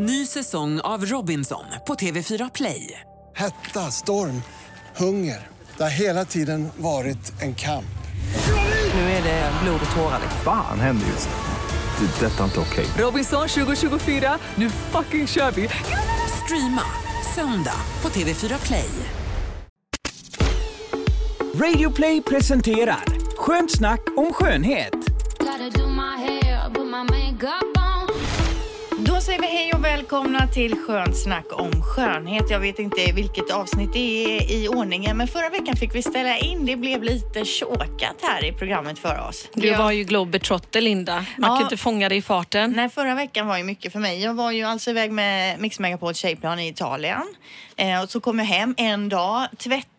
Ny säsong av Robinson på TV4 Play. Hetta, storm, hunger. Det har hela tiden varit en kamp. Nu är det blod och tårar. Fan händer just nu. Det. är Detta är inte okej. Robinson 2024, nu fucking kör vi! Streama söndag på TV4 Play. Radio Play presenterar Skönt snack om skönhet. Gotta do my hair, put my makeup säger vi hej och välkomna till Skönt snack om skönhet. Jag vet inte vilket avsnitt det är i ordningen, men förra veckan fick vi ställa in. Det blev lite tjåkat här i programmet för oss. Du var ju globetrotter Linda. Man Ja. kan inte fånga dig i farten. Nej, förra veckan var ju mycket för mig. Jag var ju alltså iväg med Mix Megapol tjejplan i Italien. Eh, och så kom jag hem en dag,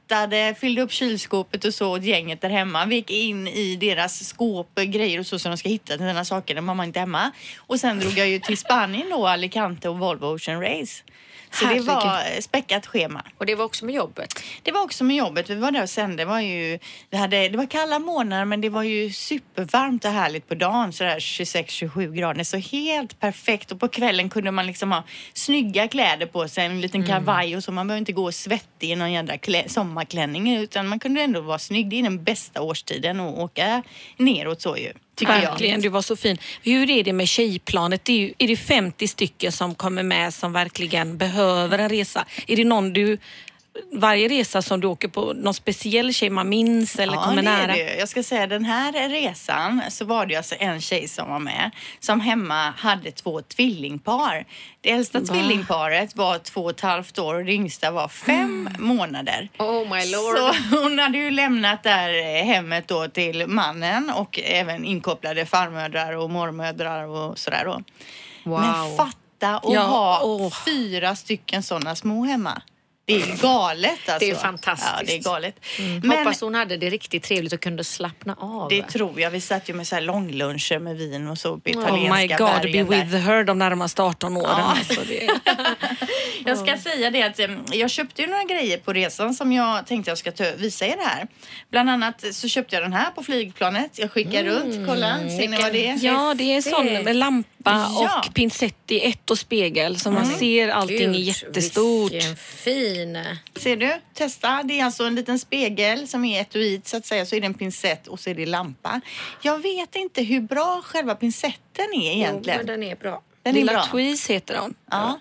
tvättade, fyllde upp kylskåpet och så åt gänget där hemma. Vi gick in i deras skåp, grejer och så som de ska hitta till sina saker när mamma inte är hemma. Och sen drog jag ju till Spanien då, Alicante och Volvo Ocean Race. Så Herregud. det var eh, späckat schema. Och det var också med jobbet. Det var också med jobbet. Vi var där och sände. Det var, ju, vi hade, det var kalla månader men det var ju supervarmt och härligt på dagen. Sådär 26-27 grader. Så helt perfekt. Och på kvällen kunde man liksom ha snygga kläder på sig. En liten kavaj och så. Man behöver inte gå svettig i någon jädra klä, sommarklänning. Utan man kunde ändå vara snygg. Det är den bästa årstiden att åka neråt så ju. Tycker Verkligen, jag. du var så fin. Hur är det med tjejplanet? Det är, ju, är det 50 stycken som kommer med som verkligen behöver en resa? Är det någon du, varje resa som du åker på, någon speciell tjej man minns eller kommer det är nära? det. Jag ska säga den här resan så var det ju alltså en tjej som var med som hemma hade två tvillingpar. Det äldsta tvillingparet var två och ett halvt år och det yngsta var fem månader. Oh my lord. Så hon hade ju lämnat där eh, hemmet då till mannen och även inkopplade farmödrar och mormödrar och sådär då. Wow. Men fatta att Ja, ha åh. fyra stycken sådana små hemma. Det är galet alltså. Det är fantastiskt. Ja, det är galet. Men... Hoppas hon hade det riktigt trevligt och kunde slappna av. Det tror jag. Vi satt ju med så här långluncher med vin och så på Oh italienska my god, be bergen där. with her de närmaste 18 åren. Ja. Alltså Jag ska säga det att em, jag köpte ju några grejer på resan som jag tänkte jag ska visa er här. Bland annat så köpte jag den här på flygplanet. Jag skickar runt. Kolla, ser ni vad det är? ja, det är en sån med lampa Ja. och pincett i ett och spegel så man ser allting Gud, jättestort. Vilken fin. Ser du? Testa. Det är alltså en liten spegel som är etui så att säga. Så är det en pincett och så är det lampa. Jag vet inte hur bra själva pincetten är Jo, egentligen. men den är bra. Den är Lilla bra. Tweeze heter hon. Ja.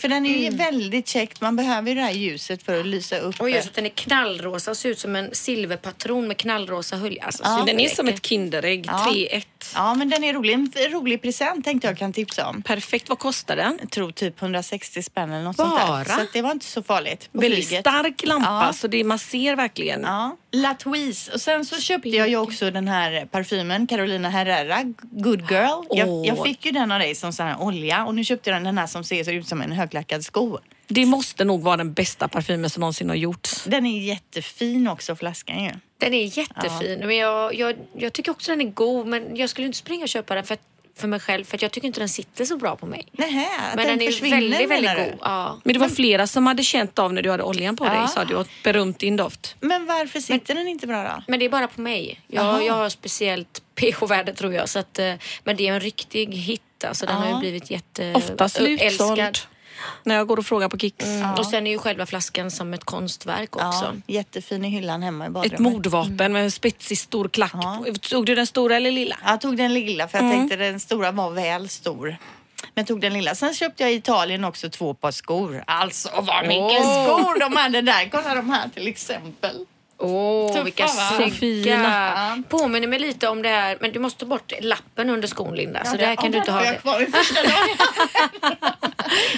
För den är ju väldigt käckt. Man behöver ju det här ljuset för att lysa upp. Och just att den är knallrosa och ser ut som en silverpatron med knallrosa hölje. Alltså, Ja. så Den är som ett Kinderägg, Ja. 3-1. Ja, men den är rolig. En rolig present tänkte jag kan tipsa om. Perfekt, vad kostar den? Jag tror typ 160 spänn eller något Bara? sånt där. Så det var inte så farligt på Väldigt flyget. stark lampa Ja. så det, man ser verkligen. Ja, La Tweeze. Och sen så köpte jag ju också den här parfymen, Carolina Herrera, Good Girl. Jag, Åh. jag fick ju den av dig som sån här olja och nu köpte jag den här som ser ut som en höglackad sko. Det måste nog vara den bästa parfymen som någonsin har gjorts. Den är jättefin också, flaskan ju. Den är jättefin. Men jag, jag, jag tycker också den är god men jag skulle inte springa och köpa den för, för mig själv för att jag tycker inte den sitter så bra på mig. Nähä, Men den, är försvinner, väldigt, väldigt god. Ja. Men det var flera som hade känt av när du hade oljan på dig Ja. sa du och berömt din doft. Men varför sitter den inte bra då? Men det är bara på mig. Jag, jag har speciellt pH-värde tror jag. Så att, eh, men det är en riktig hit. Alltså, den har Ja. ju blivit jätte... Ofta slutsåld. När jag går och frågar på Kicks. Mm. Och sen är ju själva flaskan som ett konstverk också. Ja, jättefin i hyllan hemma i Ett badrummet. mordvapen med en spetsig stor klack. Ja. Tog du den stora eller lilla? Jag tog den lilla för jag tänkte den stora var väl stor. Men jag tog den lilla. Sen köpte jag i Italien också två par skor. Alltså vad mycket skor de hade där. Kolla de här till exempel. Åh, Tuffa, vilka snygga. Fina. Påminner mig lite om det här, men du måste ta bort lappen under skon Linda. så det här kan du inte ha. Jag Det. kvar i första.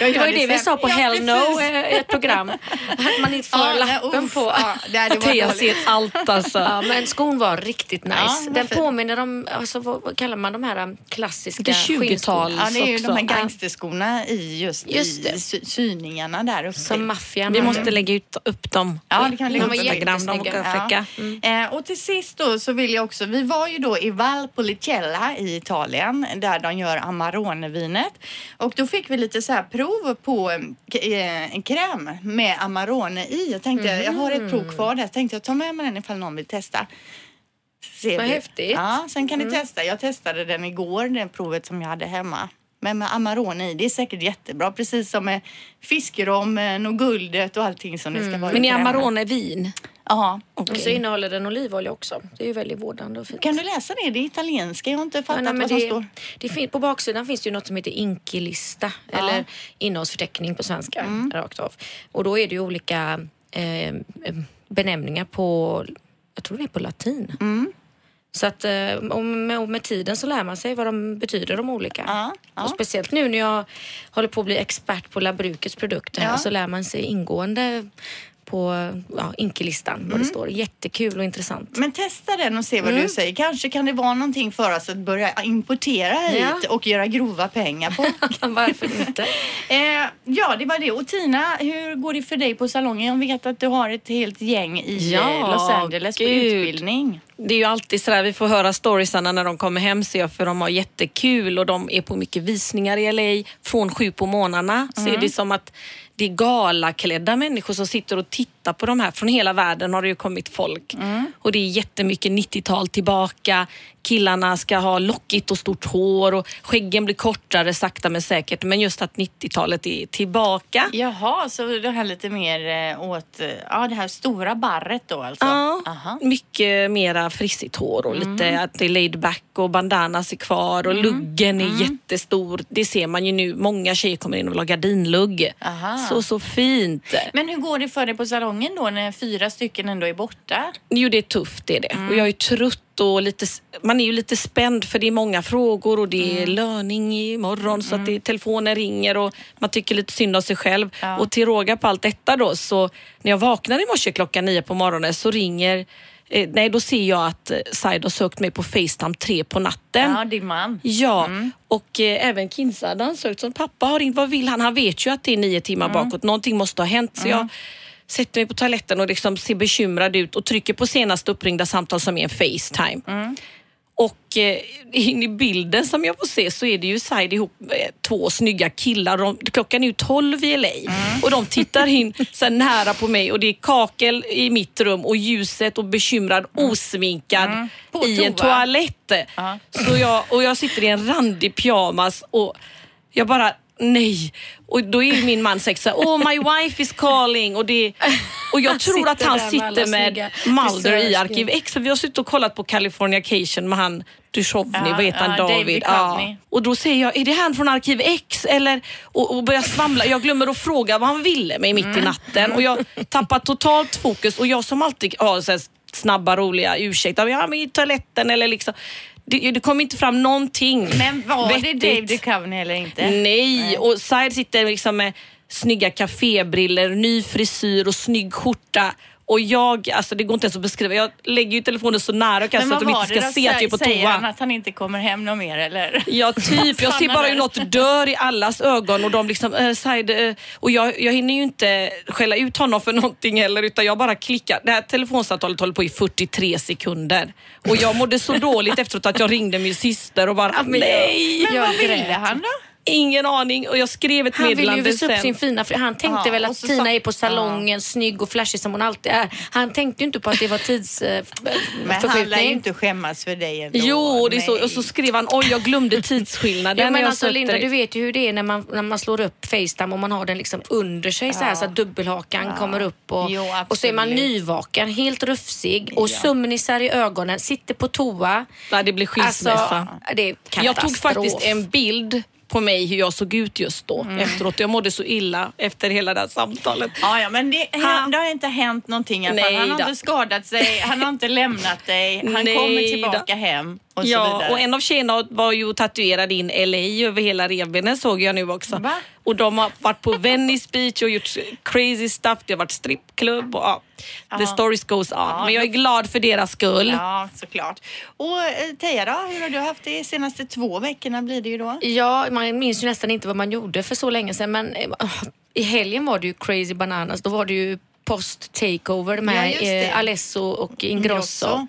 Jag det var ju det vi sen. sa på Ja, Hell No precis. eh, i ett program. Att man inte får Ja, lappen uff, på. Ja, var dåligt. ser allt alltså. Ja, men skon var riktigt nice. Ja, Den fin. påminner om, alltså, vad, vad kallar man de här um, klassiska Det är 20-tal. skinnskorna? Ja, det är ju också. de här gangsterskorna i just, Just i syningarna där uppe. Som maffian. Vi måste lägga ut upp dem. Ja, det kan vi De lägga var upp på Instagram, de jättesnygga. var fräcka. Eh, och till sist då så vill jag också, vi var ju då i Valpolicella i Italien där de gör Amarone-vinet. Och då fick vi lite så här prov på eh, en kräm med Amarone i. Jag tänkte, jag har ett prov kvar där, så tänkte jag ta med mig den ifall någon vill testa. Ser Vad vi. häftigt. Ja, sen kan ni testa. Jag testade den igår, det provet som jag hade hemma. Men med Amarone i, det är säkert jättebra. Precis som med fiskrommen och guldet och allting som det ska vara. Men i är. Amarone vin? Ja. Och så innehåller den olivolja också. Det är ju väldigt vårdande och fint. Kan du läsa det? Det är italienska. Jag har inte Ja, fattat nej, men vad som det, står. det fin- på baksidan finns det ju något som heter inkilista eller innehållsförteckning på svenska Mm. rakt av. Och då är det ju olika eh, benämningar på, jag tror det är på latin. Mm. Så att eh, och med, och med tiden så lär man sig vad de betyder de olika. Ja, ja. Och speciellt nu när jag håller på att bli expert på Labrukets produkter Ja. så lär man sig ingående på ja, inkelistan Mm. vad det står. Jättekul och intressant. Men testa den och se vad Mm. du säger. Kanske kan det vara någonting för oss att börja importera hit Ja. och göra grova pengar på. Varför inte? eh, ja, det var det. Och Tina, hur går det för dig på salongen? Jag vet att du har ett helt gäng i Ja, eh, Los Angeles på gud. utbildning. Det är ju alltid sådär, vi får höra storiesarna när de kommer hem ser jag, för de har jättekul och de är på mycket visningar i LA. Från sju på morgnarna så är det som att det är galaklädda människor som sitter och tittar på de här. Från hela världen har det ju kommit folk. Och det är jättemycket 90-tal tillbaka. Killarna ska ha lockigt och stort hår och skäggen blir kortare sakta men säkert. Men just att 90-talet är tillbaka. Jaha, så det här lite mer eh, åt eh, ja, det här stora barret då alltså? Ja, Aha. mycket mera frissigt hår och lite att det är laid back och bandanas är kvar och luggen är jättestor. Det ser man ju nu. Många tjejer kommer in och vill ha gardinlugg. Aha. Så, så fint. Men hur går det för dig på salongen då när fyra stycken ändå är borta? Jo, det är tufft det är det. Och jag är trött och lite, man är ju lite spänd för det är många frågor och det är löning imorgon så att det, telefonen ringer och man tycker lite synd om sig själv. Ja. Och till råga på allt detta då så när jag vaknar i morse klockan nio på morgonen så ringer Eh, nej, då ser jag att eh, Said har sökt mig på Facetime tre på natten. Ja, din man. Ja, och eh, även Kinsa hade ansökt som pappa har ringt. Vad vill han? Han vet ju att det är nio timmar bakåt. Någonting måste ha hänt. Så jag sätter mig på toaletten och liksom ser bekymrad ut och trycker på senaste uppringda samtal som är en Facetime. Och eh, in i bilden som jag får se så är det ju Said ihop med två snygga killar. De, klockan är ju 12 i LA och de tittar in så nära på mig och det är kakel i mitt rum och ljuset och bekymrad, osminkad På i en toa. toalett. Så jag, och jag sitter i en randig pyjamas och jag bara Nej. Och då är min man såhär, oh my wife is calling. Och, det, och jag tror att han sitter med Mulder i. Arkiv X. För vi har suttit och kollat på Californication med han Duchovny, Ja, vad heter han? ja, David. Ja. Och då säger jag, är det han från Arkiv X? Eller, och, och börjar svamla. Jag glömmer att fråga vad han ville mig mitt Mm. i natten. Och jag tappar totalt fokus. Och jag som alltid har här snabba, roliga ursäkter. Ja, men i toaletten eller liksom. Det, det kom inte fram någonting Men var vettigt. det Dave Duchovny eller inte? Nej, och Said sitter liksom med snygga kafébriller, ny frisyr och snygg skjorta. Och jag, alltså det går inte ens att beskriva. Jag lägger ju telefonen så nära så att de inte det ska se att jag är på Säger han toa. att han inte kommer hem någon mer eller? Ja, typ. Jag ser bara hur något dör i allas ögon och de liksom, äh, Said, eh, och jag, jag hinner ju inte skälla ut honom för någonting heller utan jag bara klickar. Det här telefonsamtalet håller på i 43 sekunder och jag mådde så dåligt efteråt att jag ringde min syster och bara, nej! Men vad ville han då? Ingen aning och jag skrev ett Han ville ju meddelande visa upp sen. sin fina fri- Han tänkte Ja, väl att Tina är på salongen, snygg och flashig som hon alltid är. Han tänkte ju inte på att det var tidsförskjutning. Men han lär ju inte skämmas för dig ändå. Jo, och, det är så, och så skrev han oj jag glömde tidsskillnaden. Ja, men jag alltså Linda, dig." du vet ju hur det är när man, när man slår upp Facetime och man har den liksom under sig så här så att dubbelhakan kommer upp och, Jo, och så är man nyvaken, helt rufsig och Ja. sömnisar i ögonen, sitter på toa. Nej, det blir skilsmässa. Alltså, det är jag tog katastrof. faktiskt en bild på mig hur jag såg ut just då Mm. efteråt. Jag mådde så illa efter hela det här samtalet. Ja, ja, men det, Han- det har inte hänt någonting. Nej Han har inte skadat sig, han har inte lämnat dig, han Nej kommer tillbaka hem och så Ja, vidare. och en av tjejerna var ju tatuerad in LA över hela revbenen såg jag nu också. Va? Och de har varit på Venice Beach och gjort crazy stuff. Det har varit strippklubb och ja, the Ja. stories goes on. Ja, Men jag är glad för deras skull. Ja, såklart. Och eh, Teija då, hur har du haft det de senaste två veckorna blir det ju då? Ja, man minns ju nästan inte vad man gjorde för så länge sedan men eh, i helgen var det ju crazy bananas. Då var det ju post takeover Ja, med det. eh, Alesso och Ingrosso. Ingrosso.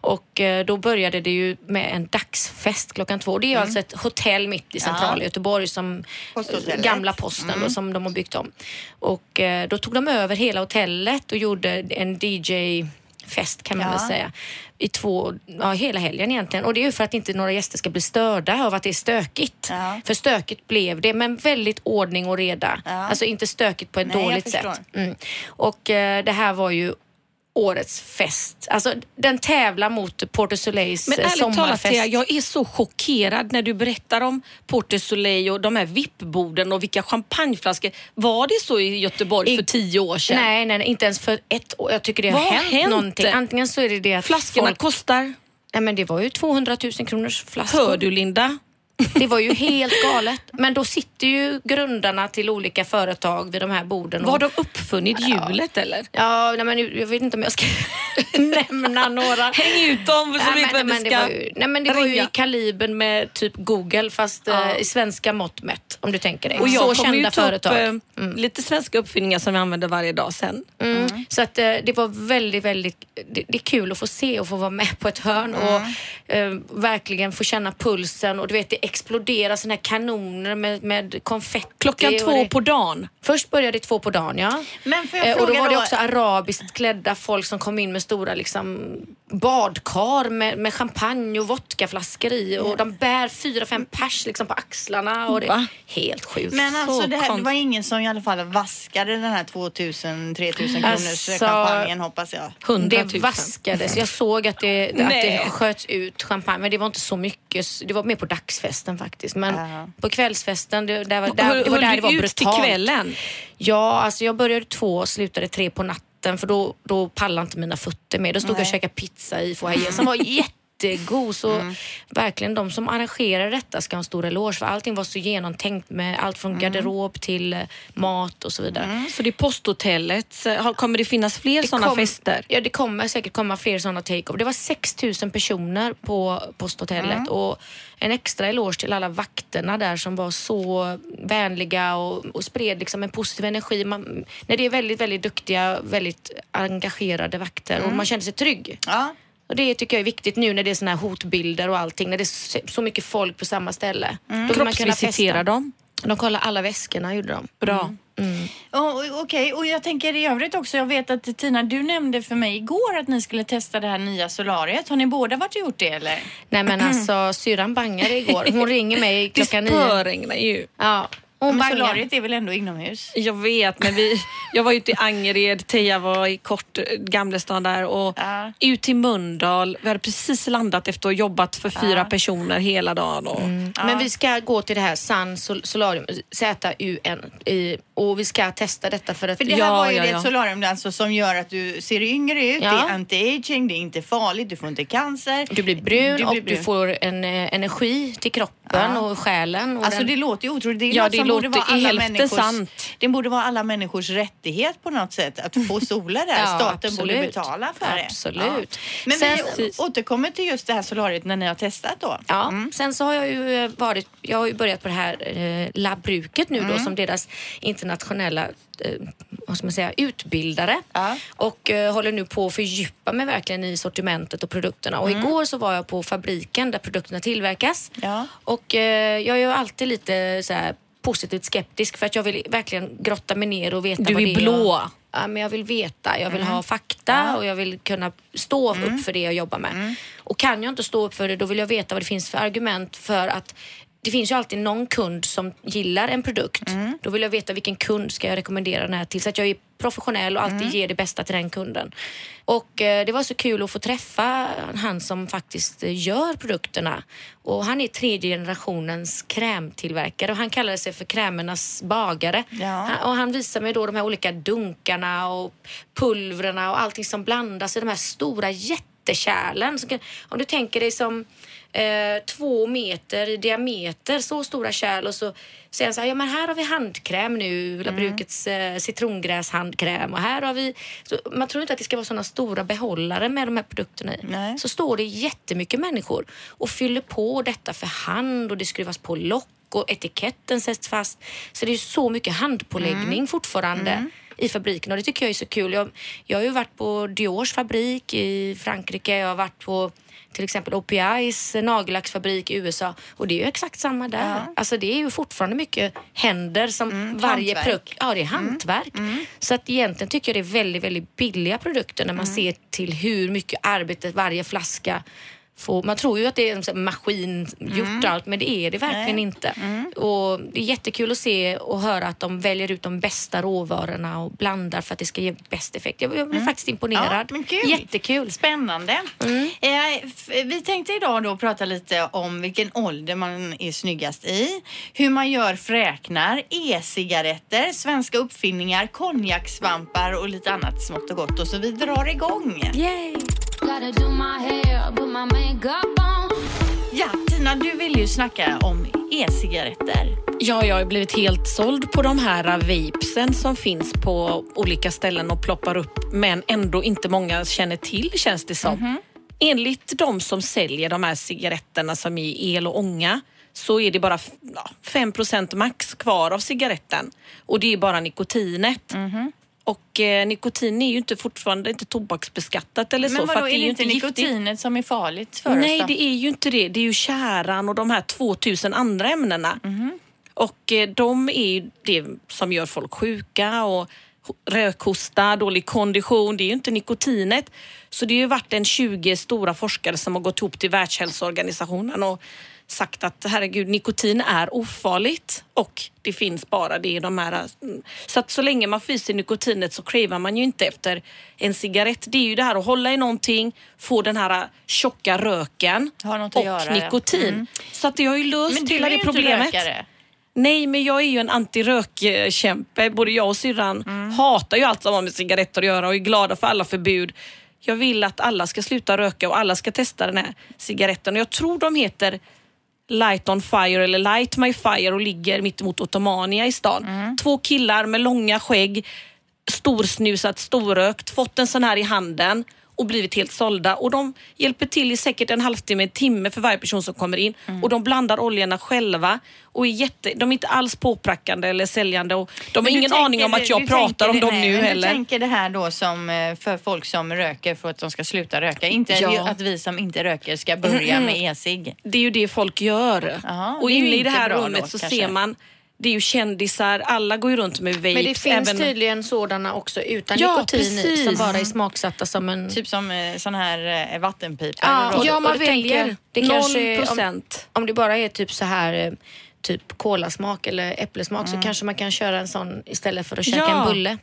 Och eh, då började det ju med en dagsfest klockan två. Det är ju alltså ett hotell mitt i centrala Mm. Ja. Göteborg som. Mm. gamla posten då, som de har byggt om. Och eh, då tog de över hela hotellet och gjorde en DJ fest kan man Ja. väl säga. I två, ja, hela helgen egentligen. Och det är ju för att inte några gäster ska bli störda av att det är stökigt. Ja. För stökigt blev det, men väldigt ordning och reda. Ja. Alltså inte stökigt på ett Nej, dåligt sätt. Mm. Och eh, det här var ju årets fest. Alltså den tävlar mot Porto Soleils Men ärligt talat, sommarfest. Thea, jag är så chockerad när du berättar om Porte Soleil och de här vippborden och vilka champagneflaskor. Var det så i Göteborg I- för tio år sedan? Nej, nej, inte ens för ett år. Jag tycker det har Vad har hänt, hänt? någonting. Antingen så är det det att Flaskorna folk... kostar, Nej, men det var ju 200 000 kronors flaskor. hör du Linda? Det var ju helt galet. Men då sitter ju grundarna till olika företag vid de här borden. och- Var de uppfunnit hjulet eller? Ja, nej, men jag vet inte om jag ska nämna några. Häng ut dem så Nej, vet men, men det ska var ju, nej, men det var ju i ringa. kalibern med typ Google fast eh, i svenska mått mätt om du tänker dig. Och jag Så kommer ju kända ta upp företag. eh, lite svenska uppfinningar som vi använder varje dag sen. Mm. Så att eh, det var väldigt, väldigt, det, det är kul att få se och få vara med på ett hörn och eh, verkligen få känna pulsen och du vet det exploderar såna här kanoner med, med konfetti. Klockan två det, på dagen. Först började det två på dagen ja. Men får jag Eh, och då var det då- också arabiskt klädda folk som kom in med stora liksom, badkar med, med champagne och vodkaflaskor i och de bär fyra, fem pers liksom, på axlarna. Och det Va? Helt sjukt. Men alltså Så det, här, det var ingen som i alla fall vaskade den här 2000-3000 kronors Alltså, champagnen hoppas jag. 100 000. Det vaskades. Jag såg att det, att det sköts ut champagne, men det var inte så mycket. Det var mer på dagsfesten faktiskt. Men Ja. på kvällsfesten, det, där var, där, det var där det var ut brutalt. till kvällen? Ja, alltså jag började två och slutade tre på natten för då, då pallade inte mina fötter med. Då stod jag och käkade pizza i foajén som var jättegod. Så Mm. verkligen de som arrangerade detta ska ha en stor eloge för allting var så genomtänkt med allt från garderob till eh, mat och så vidare. Så det är posthotellet. Kommer det finnas fler sådana fester? Ja, det kommer säkert komma fler sådana take-off. Det var 6 000 personer på posthotellet Mm. och en extra eloge till alla vakterna där som var så vänliga och, och spred liksom en positiv energi. Man, när det är väldigt, väldigt duktiga, väldigt engagerade vakter och man känner sig trygg. Ja. Och det tycker jag är viktigt nu när det är såna här hotbilder och allting, när det är så- mycket folk på samma ställe. Då vill man kunna Kroppsvisitera festa. dem? De kollade alla väskorna, gjorde de. Bra. Oh, Okej, och jag tänker i övrigt också, jag vet att Tina, du nämnde för mig igår att ni skulle testa det här nya solariet. Har ni båda varit och gjort det eller? Nej men alltså syrran bangade igår. Hon ringer mig Det klockan nio. spöregnar ju. Ja, bangar. solariet är väl ändå inomhus? Jag vet, men vi, jag var ute i Angered, Teija var i kort eh, Gamlestan där och Ja. ut till Mölndal. Vi hade precis landat efter att ha jobbat för fyra personer hela dagen. Och, Men vi ska gå till det här Sun Sol- Solarium, ZUN, i- och vi ska testa detta för att... För det här Ja, var ju ja, det ja. ett solarium alltså, som gör att du ser yngre ut, Ja. det är anti-aging, det är inte farligt, du får inte cancer. Du blir brun Du och blir du brun. får en eh, energi till kroppen Ja. och själen. Och Alltså den, det låter ju otroligt. Det är Ja, det som borde låter vara alla människors, sant. Det borde vara alla människors rättighet på något sätt att få sola där. Ja, Staten borde absolut. betala för det. Absolut. Ja. Men Sen- vi återkommer till just det här solariet när ni har testat då. Ja, Mm. sen så har jag ju eh, varit, jag har ju börjat på det här eh, labbruket nu Mm. då som deras internationella vad ska man säga, utbildare Ja. och eh, håller nu på att fördjupa mig verkligen i sortimentet och produkterna. Och Mm. igår så var jag på fabriken där produkterna tillverkas Ja. och eh, jag är ju alltid lite så här positivt skeptisk för att jag vill verkligen grotta mig ner och veta Du vad är det är blå. Jag, ja, men jag vill veta, jag vill Mm. ha fakta och jag vill kunna stå upp för det jag jobbar med. Mm. Och kan jag inte stå upp för det då vill jag veta vad det finns för argument för att det finns ju alltid någon kund som gillar en produkt. Mm. Då vill jag veta vilken kund ska jag rekommendera den här till så att jag är professionell och alltid Mm. ger det bästa till den kunden. Och eh, det var så kul att få träffa han som faktiskt eh, gör produkterna. Och han är tredje generationens krämtillverkare och han kallade sig för krämernas bagare. Ja. Han, och han visar mig då de här olika dunkarna och pulvrerna och allting som blandas i de här stora jättekärlen. Om du tänker dig som eh, två meter i diameter, så stora kärl och så säger han så här, ja men här har vi handkräm nu, Labrukets eh, citrongräshandkräm och här har vi... Så man tror inte att det ska vara sådana stora behållare med de här produkterna i. Nej. Så står det jättemycket människor och fyller på detta för hand och det skruvas på lock och etiketten sätts fast. Så det är så mycket handpåläggning fortfarande. I fabriken och det tycker jag är så kul. Jag, jag har ju varit på Diors fabrik i Frankrike, jag har varit på till exempel OPIs nagellacksfabrik i USA och det är ju exakt samma där. Ja. Alltså det är ju fortfarande mycket händer som varje hantverk. produkt... Ja, det är hantverk. Så att egentligen tycker jag det är väldigt, väldigt billiga produkter när man ser till hur mycket arbete varje flaska får. Man tror ju att det är maskingjort och allt men det är det verkligen Nej. inte. Och det är jättekul att se och höra att de väljer ut de bästa råvarorna och blandar för att det ska ge bäst effekt. Jag, jag blir faktiskt imponerad. kul. Jättekul. Spännande. Eh, f- vi tänkte idag då prata lite om vilken ålder man är snyggast i, hur man gör fräknar, e-cigaretter, svenska uppfinningar, konjakssvampar och lite annat smått och gott. Och så vi drar igång. Yay! Ja, Tina, du vill ju snacka om e-cigaretter. Ja, jag har blivit helt såld på de här vapesen som finns på olika ställen och ploppar upp men ändå inte många känner till känns det som. Enligt de som säljer de här cigaretterna som är el och ånga så är det bara f- ja, 5 max kvar av cigaretten och det är bara nikotinet. Och eh, nikotin är ju inte fortfarande inte tobaksbeskattat eller så. Men vadå, är det ju inte giftigt. nikotinet som är farligt för Nej, oss? då? det är ju inte det. Det är ju käran och de här 2000 andra ämnena. Mhm. Och eh, de är ju det som gör folk sjuka och ho- rökhosta, dålig kondition. Det är ju inte nikotinet. Så det har ju varit en 20 stora forskare som har gått ihop till Världshälsoorganisationen och sagt att herregud, nikotin är ofarligt och det finns bara det i de här... mm. Så att så länge man får i sig nikotinet så cravar man ju inte efter en cigarett. Det är ju det här att hålla i någonting, få den här tjocka röken och göra, ja. Mm. nikotin. Så att det har ju löst Men hela det problemet. rökare. Nej, men jag är ju en antirökkämpe. Både jag och syrran Mm. hatar ju allt som har med cigaretter att göra och är glada för alla förbud. Jag vill att alla ska sluta röka och alla ska testa den här cigaretten. Och jag tror de heter Light on Fire eller Light My Fire och ligger mittemot Ottomania i stan. Mm. Två killar med långa skägg, storsnusat, storrökt, fått en sån här i handen och blivit helt sålda. Och de hjälper till i säkert en halvtimme, en timme för varje person som kommer in. Mm. Och de blandar oljorna själva och är jätte, de är inte alls påprackande eller säljande. Och de har Men ingen tänker- aning om att jag pratar om dem nej, nu heller. Du tänker det här då som eh, för folk som röker för att de ska sluta röka. Inte Ja. att vi som inte röker ska börja med e-cigg. Det är ju det folk gör. Jaha, och inne i det här rummet då, så kanske. ser man det är ju kändisar, alla går ju runt med vapes. Men det finns även... tydligen sådana också utan Ja, nikotin i precis. som bara är smaksatta som en... Typ som eh, sån här eh, vattenpipor. Ja, ja, man väljer. tänker, Det kanske är- 0%. Om det bara är typ så här eh, typ kolasmak eller äpplesmak Mm. så kanske man kan köra en sån istället för att käka Ja. en bulle.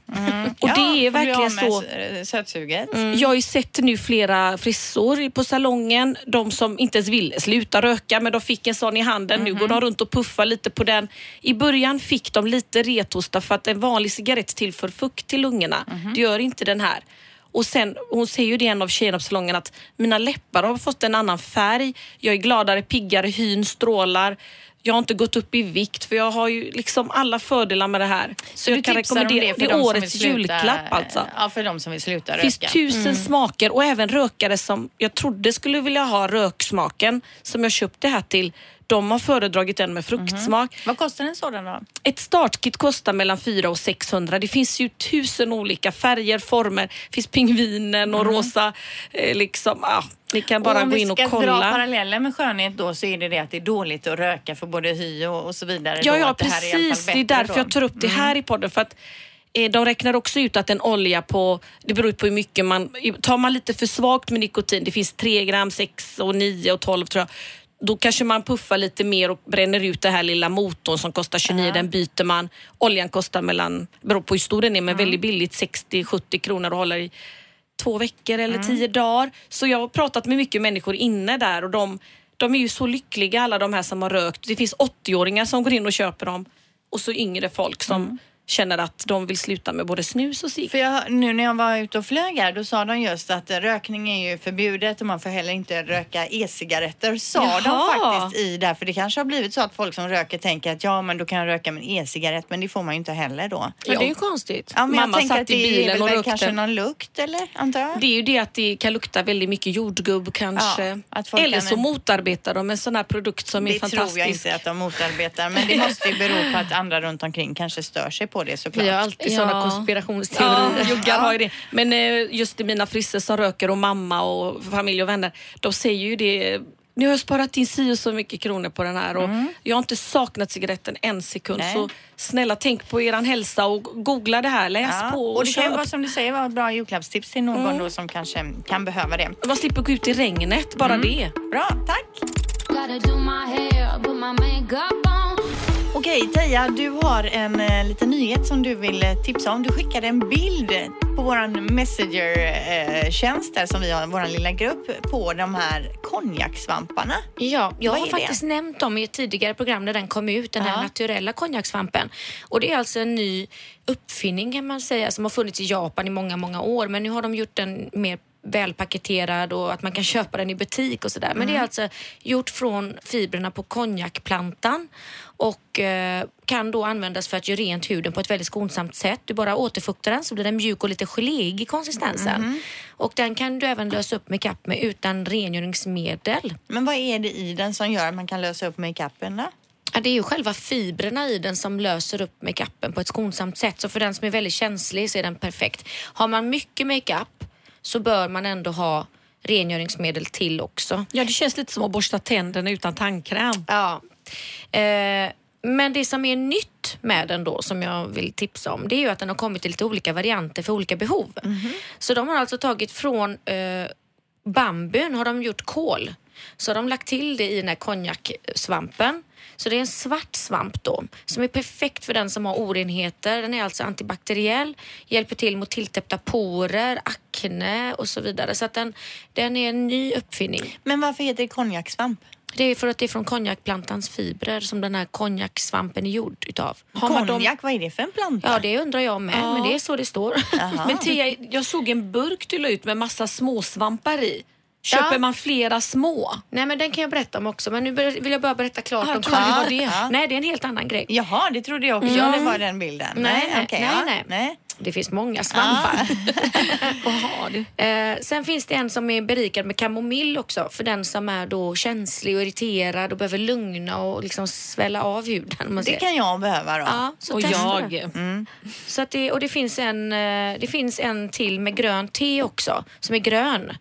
Och Ja, det är verkligen så. eh, Sötsuget. Jag har ju sett nu flera frisor på salongen. De som inte ens ville sluta röka men de fick en sån i handen. Nu går de runt och puffar lite på den. I början fick de lite rethosta för att en vanlig cigarett tillför fukt till lungorna. Det gör inte den här. Och sen, hon säger ju det en av tjejerna på salongen att mina läppar har fått en annan färg. Jag är gladare, piggare, hyn strålar. Jag har inte gått upp i vikt för jag har ju liksom alla fördelar med det här. Så, Du jag kan rekommendera. för Det de är årets sluta- julklapp alltså. Ja, för de som vill sluta Det röka. finns tusen smaker och även rökare som jag trodde skulle vilja ha röksmaken som jag köpt det här till. De har föredragit den med fruktsmak. Vad kostar en sådan då? Ett startkit kostar mellan 400 och 600. Det finns ju tusen olika färger, former. Det finns pingvinen och rosa. Eh, liksom, ah, ni kan bara och om gå vi in och ska dra kolla. paralleller med skönhet då så är det det att det är dåligt att röka för både hy och, och så vidare. Ja, då, ja att det är precis. Det är därför då. jag tar upp det här i podden. För att eh, de räknar också ut att en olja på, det beror på hur mycket man, tar man lite för svagt med nikotin, det finns 3 gram, 6 och 9 och 12 tror jag, då kanske man puffar lite mer och bränner ut den här lilla motorn som kostar 29, den byter man. Oljan kostar mellan, beror på hur stor den är, men väldigt billigt, 60-70 kronor och håller i två veckor eller tio dagar. Så jag har pratat med mycket människor inne där och de, de är ju så lyckliga alla de här som har rökt. Det finns 80-åringar som går in och köper dem och så yngre folk som känner att de vill sluta med både snus och cigg. För jag, nu när jag var ute och flög här, då sa de just att rökning är ju förbjudet och man får heller inte röka e-cigaretter. Sa de Jaha. faktiskt i där, för det kanske har blivit så att folk som röker tänker att ja, men då kan jag röka en e-cigarett, men det får man ju inte heller då. Ja, det är ju konstigt. Ja, Mamma satt att i det bilen är och rökte. kanske någon lukt eller, antar jag? Det är ju det att det kan lukta väldigt mycket jordgubb kanske. Ja, Eller kan- så motarbetar de en sån här produkt som är det fantastisk. tror jag inte att de motarbetar, men det måste ju bero på att andra runt omkring kanske stör sig på det såklart. Vi har alltid Ja. sådana konspirationsteorier. Ja, juggar har ju det. Men eh, just i mina frisser som röker och mamma och familj och vänner, de säger ju det. Nu har jag sparat in si och så mycket kronor på den här och jag har inte saknat cigaretten en sekund. Nej. Så snälla tänk på eran hälsa och googla det här, läs Ja, på och, och det kan ju köp. vara som du säger vara ett bra julklappstips till någon då som kanske kan behöva det. Man slipper gå ut i regnet, bara det. Bra, tack! Okej, Teija, du har en eh, liten nyhet som du vill eh, tipsa om. Du skickade en bild på våran Messenger-tjänst där som vi har, vår lilla grupp, på de här konjaksvamparna. Ja, jag Vad har är det? faktiskt nämnt dem i ett tidigare program när den kom ut, den här Ja. naturella konjaksvampen. Och det är alltså en ny uppfinning kan man säga som har funnits i Japan i många, många år. Men nu har de gjort den mer välpaketerad och att man kan köpa den i butik och sådär. Men Mm. det är alltså gjort från fibrerna på konjakplantan och eh, kan då användas för att göra rent huden på ett väldigt skonsamt sätt. Du bara återfuktar den så blir den mjuk och lite geléig i konsistensen. Mm. Och den kan du även lösa upp makeup med utan rengöringsmedel. Men vad är det i den som gör att man kan lösa upp makeupen då? Ja, det är ju själva fibrerna i den som löser upp makeupen på ett skonsamt sätt. Så för den som är väldigt känslig så är den perfekt. Har man mycket makeup så bör man ändå ha rengöringsmedel till också. Ja, det känns lite som att borsta tänderna utan tandkräm. Ja. Eh, men det som är nytt med den då som jag vill tipsa om det är ju att den har kommit i lite olika varianter för olika behov. Så de har alltså tagit från eh, bambun har de gjort kol. Så har de lagt till det i den här konjaksvampen. Så det är en svart svamp då som är perfekt för den som har orenheter. Den är alltså antibakteriell, hjälper till mot tilltäppta porer, akne och så vidare. Så att den, den är en ny uppfinning. Men varför heter det konjaksvamp? Det är för att det är från konjakplantans fibrer som den här konjaksvampen är gjord utav. Har Konjak, vad är det för en planta? Ja, det undrar jag med, Ja. men det är så det står. Men Tia, jag såg en burk du la ut med massa småsvampar i. Köper Ja. man flera små? Nej, men den kan jag berätta om också, men nu vill jag bara berätta klart Ah, om trodde det var det. Ja. Nej, det är en helt annan grej. Jaha, det trodde jag också. Det var den bilden. Nej, nej, okej, nej, ja. nej. nej. Det finns många svampar. Du? Eh, sen finns det en som är berikad med kamomill också för den som är då känslig och irriterad och behöver lugna och liksom svälla av huden. Det kan jag behöva då. Ja, så Och jag. det. Så att det, och det finns, en, eh, det finns en till med grönt te också, som är grön.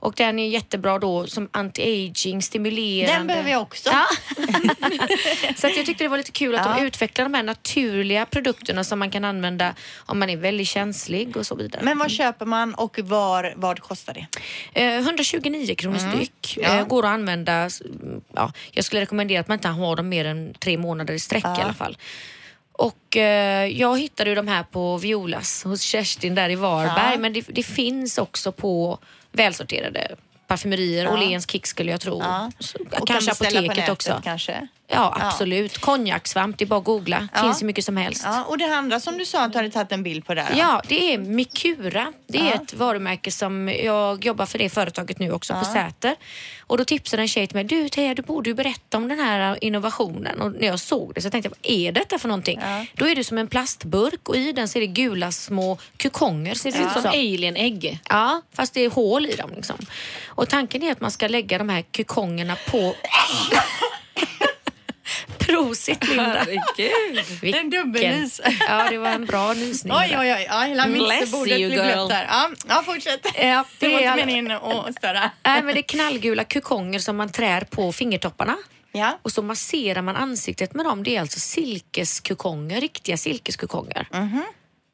Och den är jättebra då som anti-aging, stimulerande. Den behöver jag också. Ja. så att jag tyckte det var lite kul att Ja. de utvecklar de här naturliga produkterna som man kan använda om man är väldigt känslig och så vidare. Men vad köper man och var, vad kostar det? Eh, 129 kronor styck. Mm. Ja. Eh, går att använda. mm, Ja, jag skulle rekommendera att man inte har dem mer än tre månader i sträck i alla fall. Och eh, jag hittade ju de här på Violas hos Kerstin där i Varberg. Ja. Men det, det finns också på välsorterade parfymerier. Ja. Åhléns Kick skulle jag tro. Ja. Så, Och kan kanske apoteket nätet också. kanske? Ja, absolut. Konjaksvamp, det är bara att googla. Ja. Finns hur mycket som helst. Ja, och det andra som du sa att du hade tagit en bild på där. då? Ja, det är Mikura. Det är Ja. ett varumärke som jag jobbar för det företaget nu också på Säter. Och då tipsade en tjej till mig, du Teija du borde ju berätta om den här innovationen. Och när jag såg det så tänkte jag, vad är detta för någonting? Ja. Då är det som en plastburk och i den så är det gula små kukonger. Ser det ut som alien-ägg. Ja, fast det är hål i dem. Liksom. Och tanken är att man ska lägga de här kukongerna på... Prosit Linda! Herregud. En dubbelnys. Ja, det var en bra nysning. Oj, oj, oj. Ja, hela mixerbordet blev blött där. Ja, ja fortsätt. Ja, Det var är inte meningen att störa. Nej, men det är knallgula kukonger som man trär på fingertopparna. Ja. Och så masserar man ansiktet med dem. Det är alltså silkeskukonger, riktiga silkeskukonger. Mhm.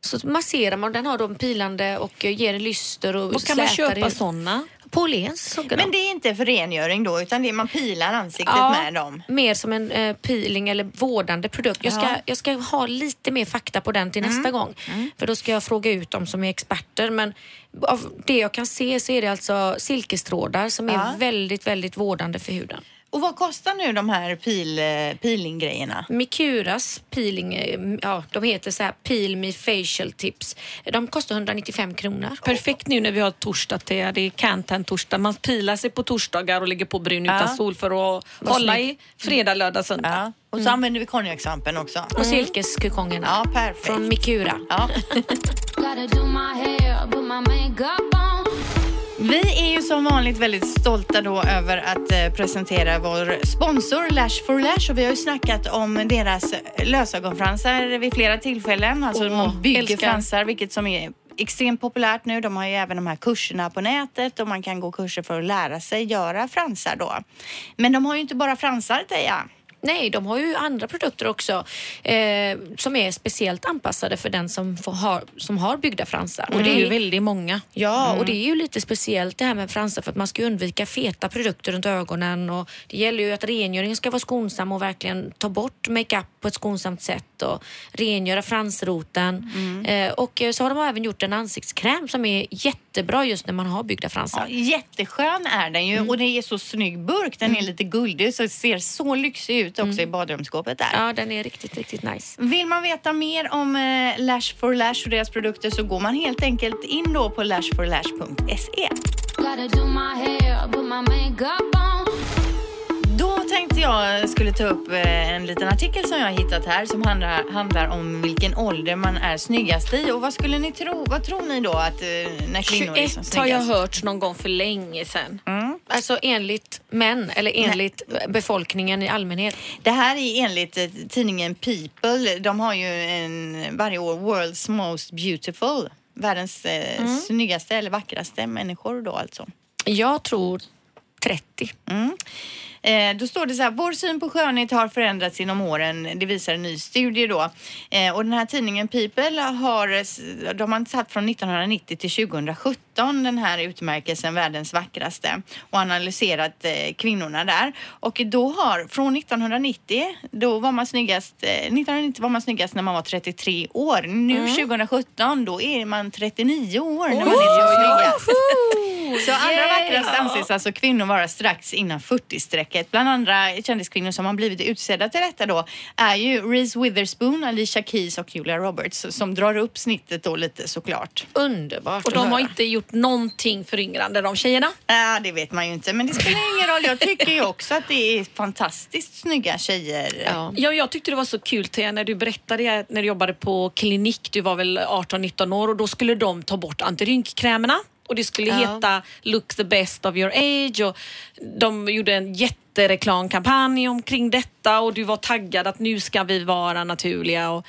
Så masserar man, den har de pilande och ger lyster och Och kan man köpa sådana? På Åhléns såg jag Men dem. det är inte för rengöring då, utan det är man pilar ansiktet med dem. mer som en eh, peeling eller vårdande produkt. Jag ska, Ja. Mm. jag ska ha lite mer fakta på den till nästa gång. För då ska jag fråga ut dem som är experter. Men av det jag kan se så är det alltså silkestrådar som är Ja. väldigt, väldigt vårdande för huden. Och vad kostar nu de här pil, eh, peelinggrejerna? Mikuras peeling, eh, ja de heter så här Peel Me Facial Tips. De kostar 195 kronor. Perfekt nu när vi har torsdag till det är Cantan-torsdag. Man pilar sig på torsdagar och lägger på bryn Ja. utan sol för att hålla i fredag, lördag, söndag. Ja. Och så använder vi konjakssvampen också. Och silkeskukongerna Ja, perfekt. från Mikura. Ja. Vi är ju som vanligt väldigt stolta då över att eh, presentera vår sponsor Lash for Lash och vi har ju snackat om deras lösögonfransar vid flera tillfällen. Alltså Åh, de bygger älskar. fransar, vilket som är extremt populärt nu. De har ju även de här kurserna på nätet och man kan gå kurser för att lära sig göra fransar då. Men de har ju inte bara fransar, Teija. Nej, de har ju andra produkter också eh, som är speciellt anpassade för den som, får, har, som har byggda fransar. Och det är ju väldigt många. Ja, och det är ju lite speciellt det här med fransar för att man ska undvika feta produkter runt ögonen och det gäller ju att rengöringen ska vara skonsam och verkligen ta bort makeup på ett skonsamt sätt och rengöra fransroten. Eh, och så har de även gjort en ansiktskräm som är jättebra just när man har byggda fransar. Ja, jätteskön är den ju och det är så snygg burk. Den är lite guldig så det ser så lyxig ut också i badrumsskåpet där. Ja, den är riktigt, riktigt nice. Vill man veta mer om eh, Lash for Lash och deras produkter så går man helt enkelt in då på lashforlash.se. Då tänkte jag skulle ta upp eh, en liten artikel som jag har hittat här som handlar, handlar om vilken ålder man är snyggast i. Och vad skulle ni tro? Vad tror ni då att eh, när kvinnor är som 21 har jag snyggast? hört någon gång för länge sedan. Alltså enligt män eller enligt befolkningen i allmänhet. Det här är enligt eh, tidningen People. De har ju en, varje år World's Most Beautiful. Världens eh, snyggaste eller vackraste människor då alltså. Jag tror 30. Eh, då står det så här, vår syn på skönhet har förändrats genom åren. Det visar en ny studie då. Eh, och den här tidningen People har, de har satt från 1990 till 2017 den här utmärkelsen världens vackraste och analyserat eh, kvinnorna där. Och då har, från 1990, då var man snyggast, eh, 1990 var man snyggast när man var 33 år. Nu 2017, då är man 39 år när man är. Så allra vackrast anses alltså kvinnor vara strax innan 40-strecket. Bland andra kändiskvinnor som har blivit utsedda till detta då är ju Reese Witherspoon, Alicia Keys och Julia Roberts som drar upp snittet då lite såklart. Underbart Och de har inte gjort någonting föryngrande de tjejerna. Ja, det vet man ju inte, men det spelar ingen roll. Jag tycker ju också att det är fantastiskt snygga tjejer. Ja. Ja, jag tyckte det var så kul Thea, när du berättade när du jobbade på klinik. Du var väl 18-19 år och då skulle de ta bort antirynkkrämerna. Och det skulle Ja. heta Look the best of your age. Och de gjorde en jättereklamkampanj omkring detta och du var taggad att nu ska vi vara naturliga. Och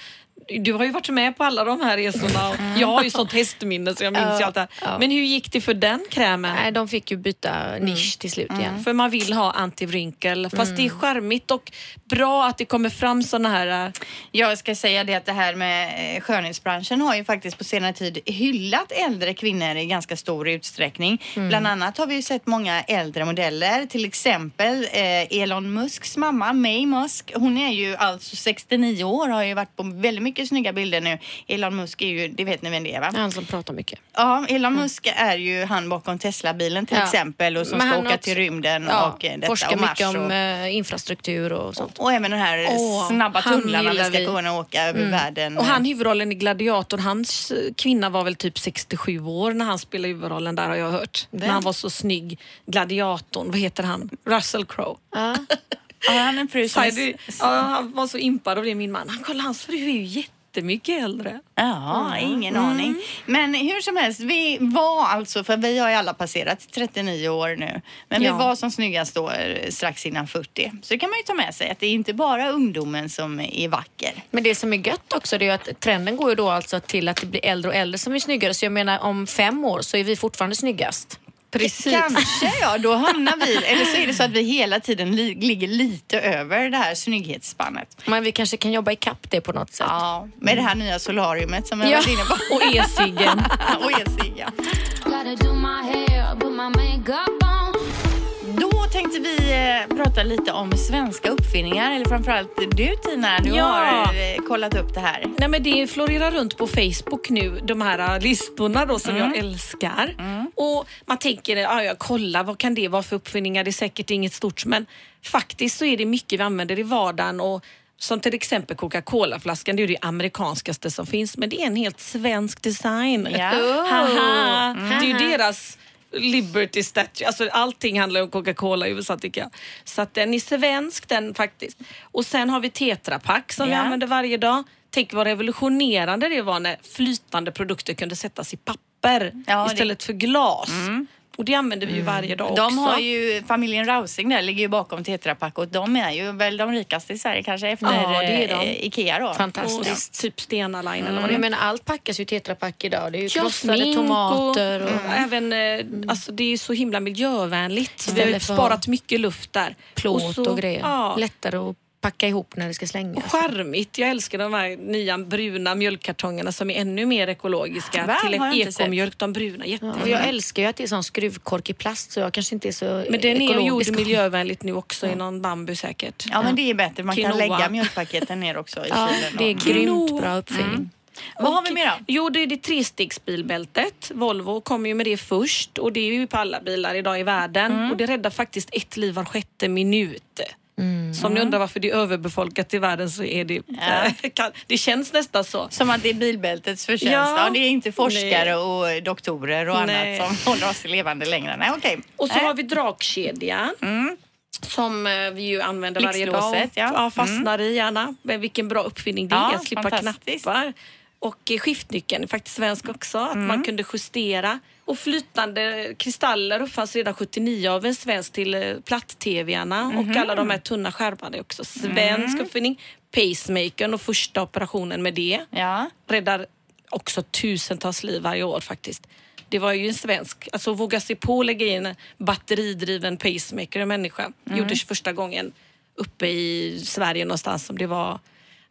du har ju varit med på alla de här resorna. Och jag har ju sånt hästminne så jag minns ju allt det här. ja. Men hur gick det för den krämen? Nej, de fick ju byta nisch till slut igen. För man vill ha antivrynkel. Fast det är Mm. charmigt och bra att det kommer fram såna här... äh, Jag ska säga det att det här med eh, skönhetsbranschen har ju faktiskt på senare tid hyllat äldre kvinnor i ganska stor utsträckning. Bland annat har vi ju sett många äldre modeller, till exempel eh, Elon Musks mamma May Musk. Hon är ju alltså 69 år har ju varit på väldigt mycket snygga bilder nu. Elon Musk är ju, det vet ni vem det är va? Han som pratar mycket. Ja, Elon Musk är ju han bakom Tesla-bilen till Ja. exempel och som Men ska åka till rymden Ja, och eh, detta forskar och Mars. mycket om och, eh, infrastruktur och sånt. och även den här Åh, snabba tunnlarna vi ska vi. kunna åka över världen. Och han huvudrollen i Gladiator, hans eh, kvinna var väl typ 67 år när han spelade huvudrollen där har jag hört. När han var så snygg. Gladiatorn, vad heter han? Russell Crowe. Ja. Ja, han är en fru som... Heidi, ja, han var så impad av det min man. Han kolla hans fru är ju jättemycket äldre. Ja, ingen aning. Men hur som helst, vi var alltså, för vi har ju alla passerat 39 år nu, men Ja. vi var som snyggast då eh, strax innan 40. Så det kan man ju ta med sig att det är inte bara ungdomen som är vacker. Men det som är gött också det är ju att trenden går ju då alltså till att det blir äldre och äldre som är snyggare. Så jag menar om fem år så är vi fortfarande snyggast. Precis. Kanske ja, då hamnar vi, eller så är det så att vi hela tiden li, ligger lite över det här snygghetsspannet. Men vi kanske kan jobba ikapp det på något sätt. Ja, med det här nya solariumet som jag Ja. varit inne på. Och e-ciggen. och e-cigga. Då tänkte vi eh, prata lite om svenska uppfinningar, eller framförallt du Tina, du Ja. har eh, kollat upp det här. Nej, men det florerar runt på Facebook nu, de här äh, listorna då som jag älskar. Och Man tänker, ja, jag kollar, vad kan det vara för uppfinningar? Det är säkert inget stort, men faktiskt så är det mycket vi använder i vardagen. Och som till exempel Coca-Cola-flaskan, det är det amerikanskaste som finns, men det är en helt svensk design. Ja. Haha. Det är ju deras Liberty Statue. Alltså allting handlar om Coca-Cola i USA tycker jag. Så att den är svensk den faktiskt. Och sen har vi Tetra Pak som vi Ja. använder varje dag. Tänk vad revolutionerande det var när flytande produkter kunde sättas i papper Ja, det- istället för glas. Och det använder vi ju varje dag också. De har ju, familjen Rausing där ligger ju bakom Tetra Pak och de är ju väl de rikaste i Sverige kanske efter Ja, det är de. eh, Ikea då. och Fantastiskt. typ Stena Line eller vad Och det jag är. menar, allt packas ju i Tetra Pak idag. Det är ju Ja, krossade tomater och, och, även, eh, alltså det är så himla miljövänligt. Vi har sparat mycket luft där. plåt och, så- grejer. Ja, Lättare att packa ihop när det ska slängas. och charmigt. Jag älskar de här nya bruna mjölkkartongerna som är ännu mer ekologiska. Va? till ekomjölk. De bruna, Ja, jättefina. och jag älskar ju att det är sån skruvkork i plast så jag kanske inte är så Men den är gjord miljövänligt nu också i någon bambu säkert. Ja men det är bättre, man kan Quinoa. lägga mjölkpaketen ner också i Ja, kylen. det är grymt bra uppfinning. Vad har vi mer då? Jo, det är det trestegsbilbältet. Volvo kommer ju med det först och det är ju på alla bilar idag i världen. Mm. Och det räddar faktiskt ett liv var sjätte minut. Så om ni undrar varför det är överbefolkat i världen så är det... kan, det känns nästan så. Som att det är bilbältets förtjänst. Ja. Ja. det är inte forskare Nej. och doktorer och Nej. annat som håller oss levande längre. Nej, okej. Och så Nej. har vi dragkedja. Som eh, vi ju använder varje dag. Mm. Blixtlåset, ja. Mm. fastnar i gärna. Men vilken bra uppfinning det Ja, är. Att slippa knappar. Och eh, skiftnyckeln är faktiskt svensk också. Att Mm. man kunde justera. Och flytande kristaller uppfanns redan 79 av en svensk till eh, platt-tvgarna. Mhm. Och alla de här tunna skärmarna är också svensk Mm. uppfinning. Pacemakern och första operationen med det Ja. räddar också tusentals liv varje år faktiskt. Det var ju en svensk, alltså våga sig på att lägga in en batteridriven pacemaker i en människa. Mm. Gjordes första gången uppe i Sverige någonstans om det var,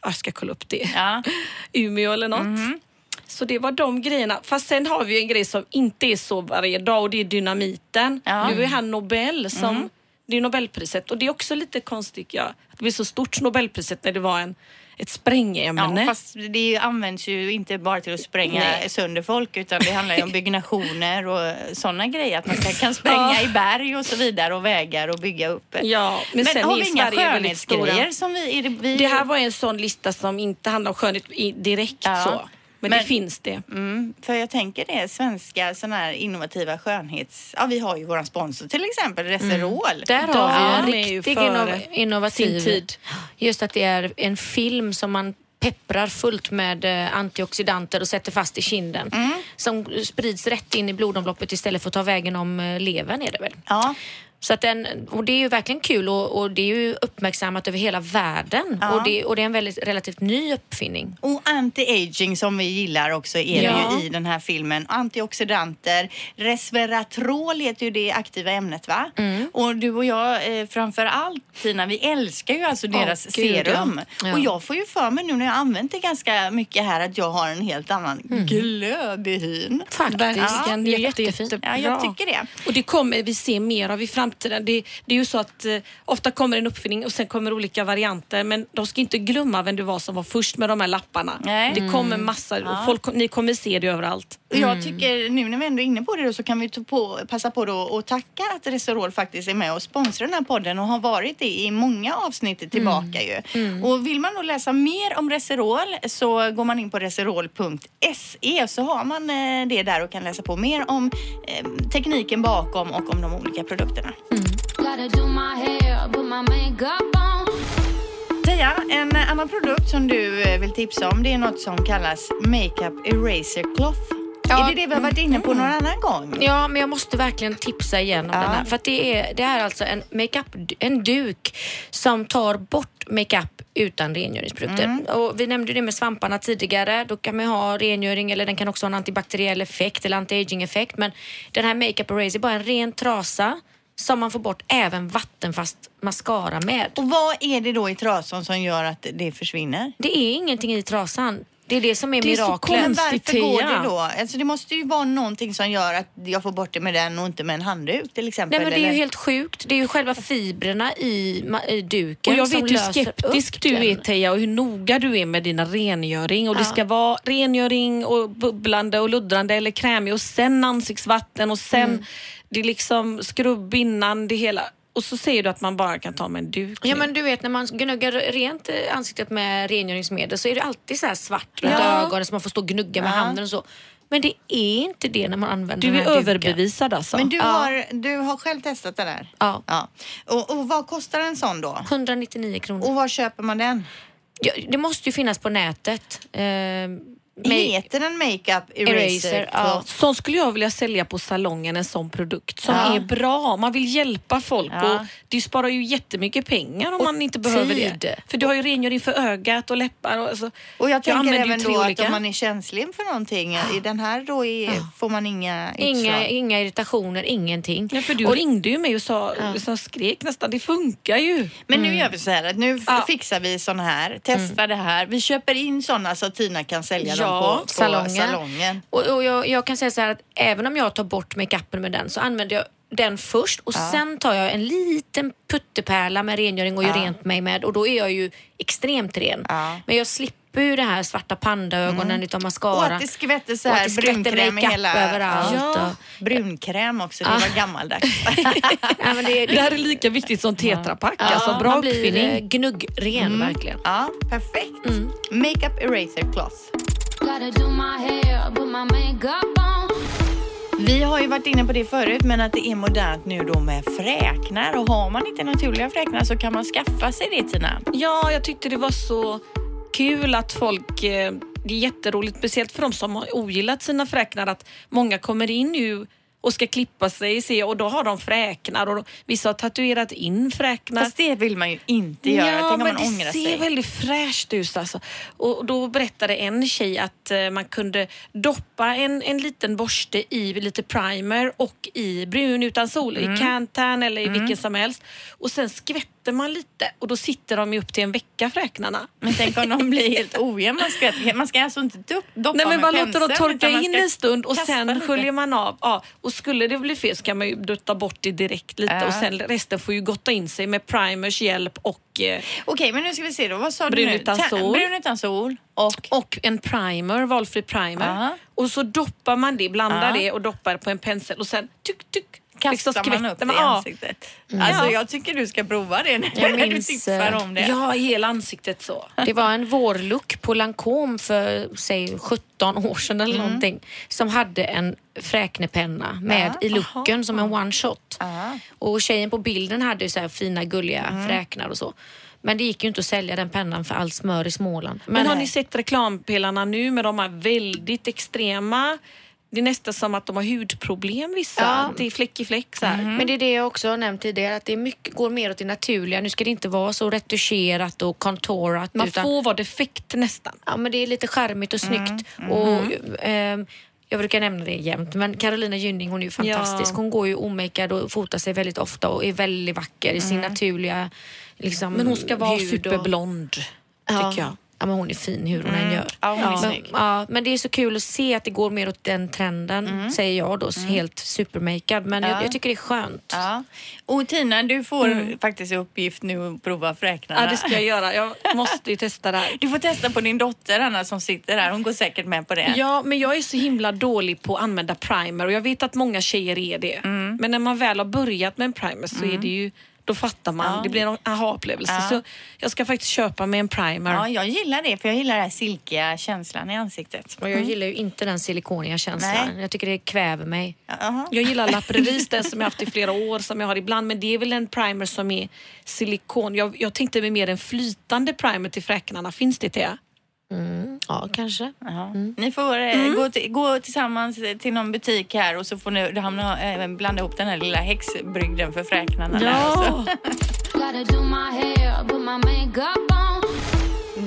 jag ska kolla upp det, Ja. Umeå eller något. Så det var de grejerna. Fast sen har vi en grej som inte är så varje dag och det är dynamiten. Ja. Nu är han Nobel som, det är Nobelpriset och det är också lite konstigt ja, att det blir så stort Nobelpriset när det var en, ett sprängämne. Ja, fast det används ju inte bara till att spränga Nej. sönder folk utan det handlar ju om byggnationer och sådana grejer. Att man ska, kan spränga i berg och så vidare och vägar och bygga upp. Ja, men, Men sen har vi inga skönhetsgrejer som vi... Det, vi Det här var en sån lista som inte handlar om skönhet direkt Ja. så. Men, Men- det finns det. Mm, för jag tänker det, svenska såna här innovativa skönhets... Ja, vi har ju våran sponsor till exempel, Reserol. Där har vi en ju riktig före inno- innovativ... tid. Just att det är en film som man pepprar fullt med eh, antioxidanter och sätter fast i kinden. Mm. Som sprids rätt in i blodomloppet istället för att ta vägen om eh, levern är det väl. Ja, Så att den, och det är ju verkligen kul och, och det är ju uppmärksammat över hela världen. Ja. Och, det, och det är en väldigt relativt ny uppfinning. och anti-aging som vi gillar också är Ja. det ju i den här filmen. Antioxidanter, resveratrol heter ju det aktiva ämnet va? Mm. Och du och jag eh, framför allt Tina, vi älskar ju alltså deras ja. serum. Ja. Och jag får ju för mig nu när jag använt det ganska mycket här att jag har en helt annan Mm. glöd i hyn. Faktiskt. Verkligen, det är jätte, jättefint. Ja, jag tycker det. Och det kommer vi se mer av i framtiden. Det, det är ju så att eh, ofta kommer en uppfinning och sen kommer olika varianter men de ska inte glömma vem det var som var först med de här lapparna. Nej. Det kommer massor och folk, ni kommer se det överallt. Och Jag tycker nu när vi ändå är inne på det då, så kan vi på, passa på då och tacka att Resorol faktiskt är med och sponsrar den här podden och har varit det i många avsnitt tillbaka ju. Och vill man då läsa mer om Reserol så går man in på reserol.se så har man eh, det där och kan läsa på mer om eh, tekniken bakom och om de olika produkterna. On. Teija, en annan produkt som du eh, vill tipsa om det är något som kallas Makeup Eraser Cloth. Ja. Är det det vi har varit inne på någon annan gång? Ja, men jag måste verkligen tipsa igen om Ja. den här. För det är, det är alltså en makeup, en duk som tar bort makeup utan rengöringsprodukter. Mm. Och vi nämnde det med svamparna tidigare. Då kan man ha rengöring eller den kan också ha en antibakteriell effekt eller anti-aging effekt. Men den här makeup eraser är bara en ren trasa som man får bort även vattenfast mascara med. Och vad är det då i trasan som gör att det försvinner? Det är ingenting i trasan. Det är det som är Det är så miraklet. Men varför går det då? Alltså det måste ju vara någonting som gör att jag får bort det med den och inte med en handduk till exempel. Nej men det är ju helt sjukt. Det är ju själva fibrerna i, i duken Och jag som vet hur skeptisk du är Teija och hur noga du är med dina rengöring. Och det Ja. ska vara rengöring och bubblande och luddrande eller krämig och sen ansiktsvatten och sen Mm. det är liksom skrubb innan det hela. Och så säger du att man bara kan ta med en duk. Ja men du vet när man gnuggar rent ansiktet med rengöringsmedel så är det alltid så här svart runt Ja. ögonen så man får stå och gnugga med Ja. handen och så. Men det är inte det när man använder du den är här duken. överbevisad alltså. Men du, Ja. har, du har själv testat det där? Ja. ja. Och, och vad kostar en sån då? 199 kronor. Och var köper man den? Ja, det måste ju finnas på nätet. Eh, Heter den makeup eraser? Eraser, ja. Sån skulle jag vilja sälja på salongen, en sån produkt som Ja. är bra. Man vill hjälpa folk Ja. och det sparar ju jättemycket pengar om Och man inte behöver tid. det. För du har ju rengöring för ögat och läppar. Och, alltså, Och jag tänker använder ju även då att olika. om man är känslig för någonting, i den här då är, får man inga Inga, utslag. inga irritationer, ingenting. Ja, för du Och- ringde ju mig och sa, så skrek nästan, det funkar ju. Men nu gör vi så här att nu Ja. fixar vi sån här, testar det här. Vi köper in såna så att Tina kan sälja Ja, på, på salongen. salongen. Och, och jag, jag kan säga så här att även om jag tar bort makeupen med den så använder jag den först och sen tar jag en liten puttepärla med rengöring och gör rent mig med och då är jag ju extremt ren. Ja. Men jag slipper ju det här svarta pandaögonen utav mascara. Och att det skvätter så här brunkräm hela... överallt. Ja. och- Brunkräm också, det var gammaldags. Ja, men det, Det här är lika viktigt som tetrapack. Alltså, bra man blir uppfinning. eh, gnuggren verkligen. ja, perfekt. Makeup eraser cloth. Vi har ju varit inne på det förut, men att det är modernt nu då med fräknar. Och har man inte naturliga fräknar så kan man skaffa sig det Tina. Ja, jag tyckte det var så kul att folk... eh, Det är jätteroligt, speciellt för de som har ogillat sina fräknar, att många kommer in nu och ska klippa sig se, och då har de fräknar och vissa har tatuerat in fräknar. Fast det vill man ju inte göra. Ja, Tänk om men man det ångrar ser sig. väldigt fräscht ut. Alltså. Och då berättade en tjej att eh, man kunde doppa en, en liten borste i lite primer och i brun utan sol, Mm. i Cantan eller i vilken som helst. Och sen skvätter man lite och då sitter de ju upp till en vecka fräknarna. Men tänk om de blir helt ojämna. Man ska, man ska alltså inte dop- doppa Nej men man låter dem torka in en stund och sen sköljer man av. Ja, och skulle det bli fel så kan man ju dutta bort det direkt lite Ja. och sen resten får ju gotta in sig med primers hjälp och eh, Okej, men nu ska vi se då. Vad sa Brun du nu? utan Ta- sol. Brun utan sol. Och? och en primer, valfri primer. Ja. Och så doppar man det, blandar Ja. det och doppar på en pensel och sen tyck, tyck. Kastar liksom man upp det i Ja. ansiktet. Alltså Ja. jag tycker du ska prova det när Jag du minns, tipsar eh, om det. Ja, hela ansiktet så. Det var en vårlook på Lancome för säg 17 år sedan eller någonting som hade en fräknepenna med i looken som en one shot. Ja. Och tjejen på bilden hade ju så här fina gulliga fräknar och så. Men det gick ju inte att sälja den pennan för allt smör i Småland. Men, har ni sett reklampelarna nu med de här väldigt extrema det är nästan som att de har hudproblem vissa. Ja. Det är fläck i fläck så här. Men det är det jag också har nämnt tidigare, att det mycket, går mer åt det naturliga. Nu ska det inte vara så retuscherat och contourat. Man utan, får vara defekt nästan. ja, men det är lite charmigt och snyggt. Och, ehm, jag brukar nämna det jämt, men Carolina Gynning hon är ju fantastisk. Ja. Hon går ju omakead och fotar sig väldigt ofta och är väldigt vacker i sin naturliga liksom, Men hon ska vara hud och- superblond, Ja. tycker jag. Ja, men hon är fin hur hon än gör. Ja, hon är men, ja, men det är så kul att se att det går mer åt den trenden, säger jag då, helt supermakead. Men Ja. jag, jag tycker det är skönt. Ja. Och Tina, du får faktiskt i uppgift nu att prova fräknarna. Ja, det ska jag göra. Jag måste ju testa det här. Du får testa på din dotter Anna som sitter där. Hon går säkert med på det. Ja, men jag är så himla dålig på att använda primer och jag vet att många tjejer är det. Men när man väl har börjat med en primer så är det ju, då fattar man. Ja. Det blir en aha-upplevelse. Ja. Så jag ska faktiskt köpa mig en primer. Ja, jag gillar det för jag gillar den här silkiga känslan i ansiktet. Och jag gillar ju inte den silikoniga känslan. Nej. Jag tycker det kväver mig. Jaha. Jag gillar La Prairies, den som jag haft i flera år, som jag har ibland. Men det är väl en primer som är silikon. Jag, jag tänkte mig mer en flytande primer till fräknarna. Finns det till? Ja, kanske. Ja. Ni får eh, gå, till, gå tillsammans till någon butik här och så får ni hamna, eh, blanda ihop den här lilla häxbrygden för fräknarna makeup on.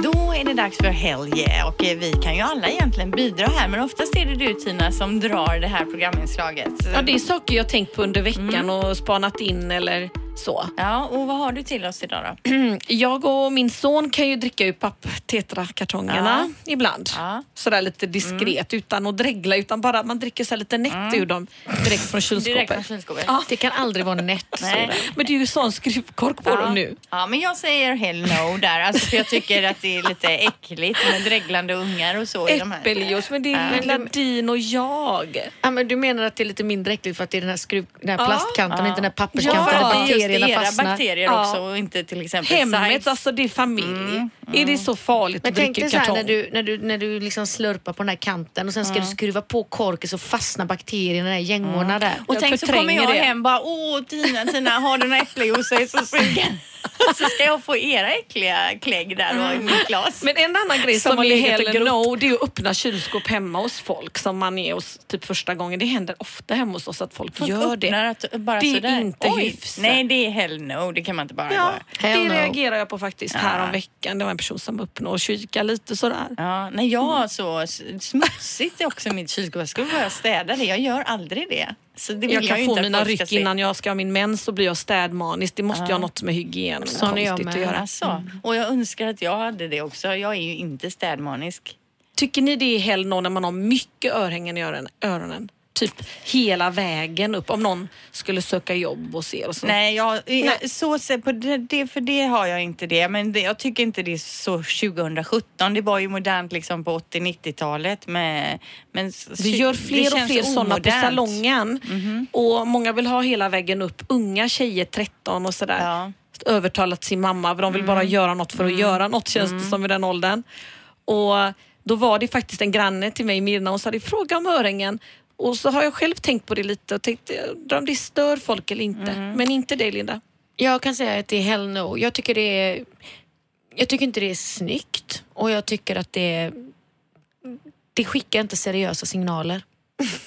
Då är det dags för yeah och eh, vi kan ju alla egentligen bidra här men oftast är det du Tina som drar det här programinslaget. Ja, det är saker jag tänkt på under veckan och spanat in eller så. Ja, och vad har du till oss idag då? Jag och min son kan ju dricka ur papp-tetra-kartongerna ibland. Ja. Sådär lite diskret utan att dregla utan bara man dricker så lite nätt ur dem direkt från kylskåpet. Direkt från kylskåpet. Ja. Det kan aldrig vara nätt. Men det är ju sån skruvkork på dem nu. Ja, men jag säger hell no där. Alltså, för jag tycker att det är lite äckligt med dreglande ungar och så i de här. Äppeljuice, men det är lilla din och jag. Ja, men du menar att det är lite mindre äckligt för att det är den här, skruv, den här Ja. plastkanten och inte den här papperskanten Ja, bakterierna era fastnar. bakterier Ja. också och inte till exempel Hemmet, sites. alltså det är familj. Är det så farligt Men att tänk dig dricka så här kartong? när du, när du, när du liksom slurpar på den här kanten och sen ska du skruva på korken så fastnar bakterierna i gängorna där. Och Jag tänk så kommer jag det. hem bara, åh Tina, Tina, har du några äppeljuice? Jag är så sugen. Så ska jag få era äckliga klägg där och i mitt glas. Men en annan grej Som som, är hell no, det är att öppna kylskåp hemma hos folk som man är hos typ första gången. Det händer ofta hemma hos oss att folk, Folk gör det. Att, bara Det är sådär. inte Oj, hyfs. Nej, det är hell no. Det kan man inte bara Ja, göra. Hell det no. reagerar jag på faktiskt här om veckan. Det var en person som öppnade och kikade lite sådär. Ja, nej, jag har så s- smutsigt också i mitt kylskåp. Jag skulle börja städa det. Jag gör aldrig det. Så det vill Jag jag, kan ju få mina ryck innan jag ska ha min mens så blir jag städmanisk. Det måste ju ha något med hygien Sån är jag konstigt med. att göra. Alltså, Och jag önskar att jag hade det också. Jag är ju inte städmanisk. Tycker ni det är hell no när man har mycket örhängen i öronen? Typ hela vägen upp om någon skulle söka jobb och se och så. Nej, jag, jag, så på det, för det har jag inte det. Men det, jag tycker inte det är så 2017. Det var ju modernt liksom på 80-90-talet. med- Men s- Vi gör fler och fler sådana på salongen. Och många vill ha hela vägen upp. Unga tjejer, 13 och sådär. Ja. Övertalat sin mamma. för De vill bara göra något för att göra något känns det som i den åldern. Och då var det faktiskt en granne till mig, Mirna, och sa fråga om örhängen. Och så har jag själv tänkt på det lite och tänkt om det stör folk eller inte. Men inte dig Linda. Jag kan säga att det är hell no. Jag tycker det är... Jag tycker inte det är snyggt och jag tycker att det är... Det skickar inte seriösa signaler.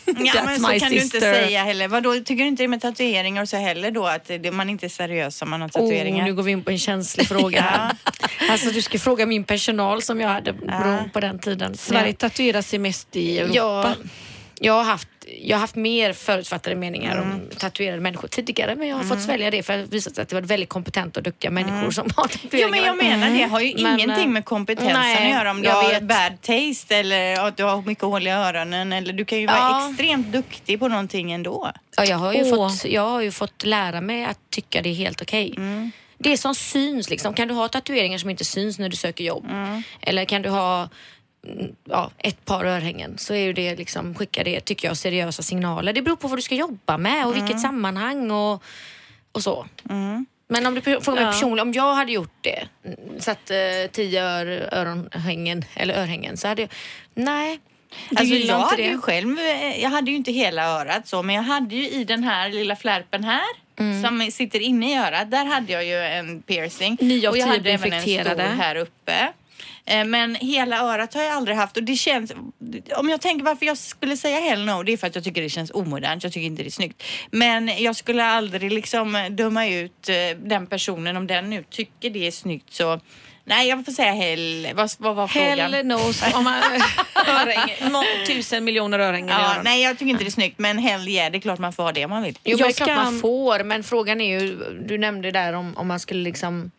Ja, men så kan du inte sister. säga heller. Vadå, tycker du inte det med tatueringar och så heller då? Att det, man inte är seriös om man har tatueringar? Oh, nu går vi in på en känslig fråga här. Alltså du ska fråga min personal som jag hade bro på den tiden. Sverige tatuerar sig mest i Europa. jag, jag, har haft, jag har haft mer förutfattade meningar om tatuerade människor tidigare men jag har fått svälja det för det visat sig att det var väldigt kompetenta och duktiga människor som har Jo tatueringar. men jag menar det har ju Men, ingenting eh, med kompetensen nej, att göra. Om du har vet. bad taste eller att du har mycket hål i öronen. Eller du kan ju vara Ja. extremt duktig på någonting ändå. Ja, jag, har ju Åh. fått, jag har ju fått lära mig att tycka det är helt okej. Mm. Det som syns, liksom. kan du ha tatueringar som inte syns när du söker jobb? Mm. Eller kan du ha mm, ja, ett par örhängen så är ju det liksom, skickar det, tycker jag, seriösa signaler. Det beror på vad du ska jobba med och Mm. vilket sammanhang och, och så. Men om du frågar mig Ja. personligen, om jag hade gjort det, mm, satt eh, tio ör, öronhängen, eller örhängen, så hade jag, nej. Du Alltså jag hade ju själv, eh, jag hade ju inte hela örat så, men jag hade ju i den här lilla flärpen här Mm. som sitter inne i örat, där hade jag ju en piercing. Av och jag hade även en stor här uppe. Eh, Men hela örat har jag aldrig haft och det känns, om jag tänker varför jag skulle säga hell no, det är för att jag tycker det känns omodernt, jag tycker inte det är snyggt. Men jag skulle aldrig liksom döma ut eh, den personen om den nu tycker det är snyggt så Nej, jag får säga hell. Vad, vad var frågan? Hell no. Om man, örhängen, tusen miljoner örhängen Ja, nej, jag tycker inte det är snyggt, men hell yeah, det är klart man får ha det om man vill. Jo, men Jag det är klart man får, men frågan är ju, du nämnde där om, om man skulle liksom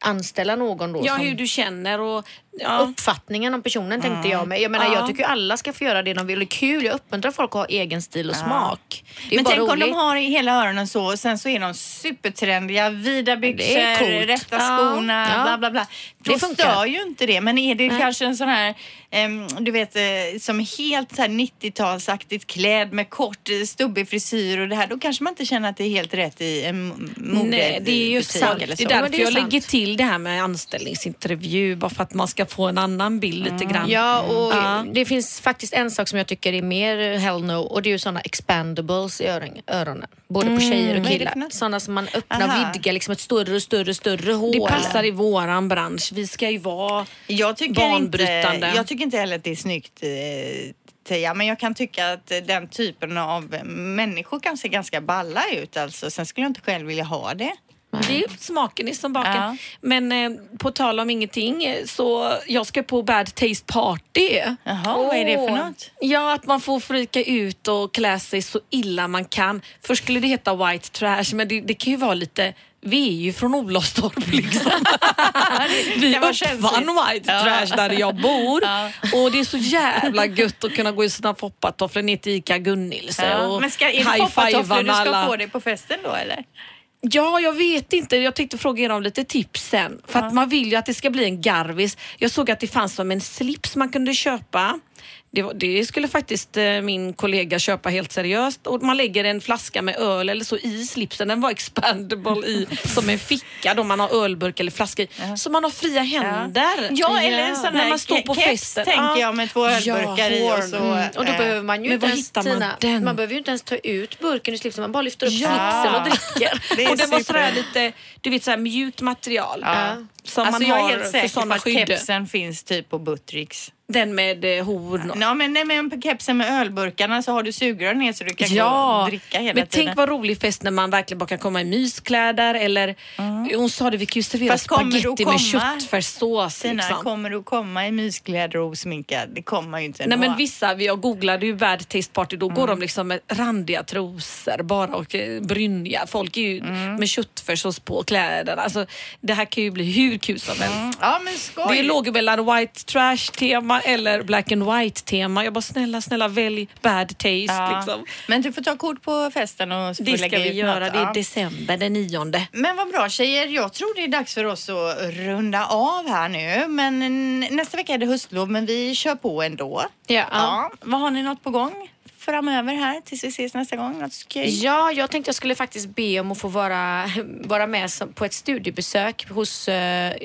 anställa någon då Ja, som hur du känner och... Ja. uppfattningen om personen tänkte jag mig. Jag menar Ja. jag tycker ju alla ska få göra det de vill. Det är kul, jag uppmuntrar folk att ha egen stil och smak. Det är Men tänk om roligt. de har i hela öronen så och sen så är de supertrendiga, vida byxor, Det rätta Ja, skorna, ja. bla bla bla. Det Då funkar. stör ju inte det. Men är det Nej. kanske en sån här, em, du vet, eh, som helt så här 90-talsaktigt klädd med kort eh, stubbig frisyr och det här, då kanske man inte känner att det är helt rätt i en modebutik Nej, det är just sant. Det är därför det jag sant. lägger till det här med anställningsintervju bara för att man ska få en annan bild lite grann. Ja, och Ja. det finns faktiskt en sak som jag tycker är mer hell no och det är ju såna expandables i öron, öronen. Både på tjejer och killar. Såna som man öppnar Aha. och vidgar liksom ett större och större, större hål. Det passar i våran bransch. Vi ska ju vara Jag tycker, banbrytande. inte, jag tycker inte heller att det är snyggt eh, men jag kan tycka att den typen av människor kan se ganska balla ut alltså. Sen skulle jag inte själv vilja ha det. Det är smaken i som baken. Ja. Men eh, på tal om ingenting så jag ska på Bad Taste Party. Jaha, vad är det för något? Ja, att man får frika ut och klä sig så illa man kan. Först skulle det heta white trash, men det, det kan ju vara lite vi är ju från Olofstorp liksom. Vi uppfann white Ja. trash där jag bor. Ja. Och det är så jävla gött att kunna gå i sina foppatofflor ner till ICA Gunnilse och Men ska, är det high-fivea foppatofflor du med ska alla. på dig på festen då eller? Ja, jag vet inte. Jag tänkte fråga er om lite tips sen. För att man vill ju att det ska bli en garvis. Jag såg att det fanns som en slips man kunde köpa Det, var- det skulle faktiskt eh, min kollega köpa helt seriöst. Och man lägger en flaska med öl eller så i slipsen. Den var expandable i, som en ficka då man har ölburk eller flaska i. Så man har fria händer. Ja, eller en sån När här man står på keps, festen. tänker Ja. jag, med två ölburkar i och så, Mm. Och då eh, behöver man ju inte ens, man Tina, den? man behöver ju inte ens ta ut burken ur slipsen, man bara lyfter upp Ja. slipsen och dricker. Det och det var sådär lite, du vet såhär mjukt material. Ja. Som alltså man jag har är helt för säker på att skydd. kepsen finns typ på Buttricks. Den med eh, horn. Ja, men, nej, men på kepsen med ölburkarna så har du sugrör ner så du kan Ja, dricka hela men tiden. tänk vad rolig fest när man verkligen bara kan komma i myskläder eller hon sa det, vi kan ju servera spagetti med köttfärssås. Sina, Liksom. kommer du komma i myskläder och osminkad? Det kommer man ju inte Nej ändå. men vissa, jag googlade ju Bad Taste Party, då Mm. går de liksom med randiga trosor bara och eh, brynja. Folk är ju Mm. med köttfärssås på kläderna. Alltså, det här kan ju bli hur kul som helst. Ja men skoj. Det låg ju mellan white trash tema eller black and white tema. Jag bara snälla, snälla välj bad taste Ja. liksom. Men du får ta kort på festen och så Det ska vi göra, något. det är Ja. december den nionde. Men vad bra tjejer. Jag tror det är dags för oss att runda av här nu. Men mm, nästa vecka är det höstlov men vi kör på ändå. Ja. Ja. Vad har ni något på gång framöver här tills vi ses nästa gång? Något skoj? Ja, jag tänkte jag skulle faktiskt be om att få vara, vara med på ett studiebesök hos eh,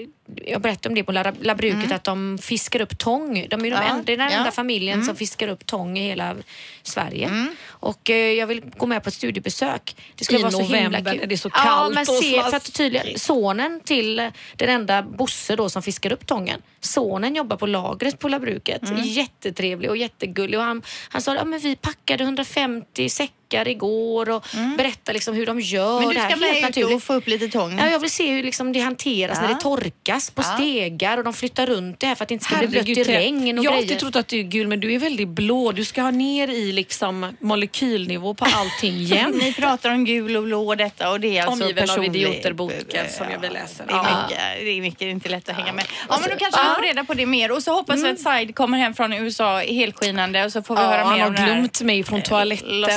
jag berättade om det på La- Labruket att de fiskar upp tång. De är de Mm. Ja, enda, det är den ja. Mm. enda familjen som fiskar upp tång i hela Sverige. Och eh, jag vill gå med på ett studiebesök. Det skulle I vara så himla november kul. när det är så Ja, kallt men och se, för att tydligen, sonen till den enda Bosse då som fiskar upp tången. Sonen jobbar på lagret på Labruket. Mm. Jättetrevlig och jättegullig. Och han, han sa att ja, vi packade 150 säckar igår och berättade liksom hur de gör Mm. Men du det ska med ut naturligt. och få upp lite tång. Ja, jag vill se hur liksom det hanteras Ja. när det torkas på Ja. stegar och de flyttar runt det här för att det inte ska bli blött i regn och Jag har alltid trott att du är gul men du är väldigt blå. Du ska ha ner i liksom molekylnivå på allting jämt. Ni pratar om gul och blå och detta och det är alltså Omgiven av personlig- idioter-boken som jag vill läsa. Det är, mycket, det är mycket, det inte lätt att hänga med. Ja, men då kanske vi får reda på det mer. Och så hoppas vi att Said kommer hem från USA helskinande och så får vi höra han mer har om den här, glömt mig från eh, toaletten. Los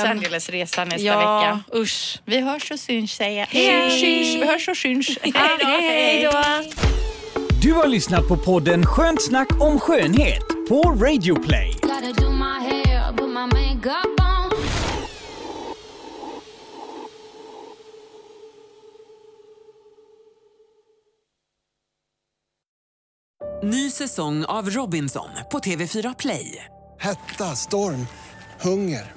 Angeles-resan nästa ja, vecka. usch. Vi hörs och syns säger jag. Hej. Syns, Vi hörs och syns. Hej då. Du har lyssnat på podden Skönt snack om skönhet på Radio Play. Ny säsong av Robinson på TV4 Play. Hetta, storm, hunger.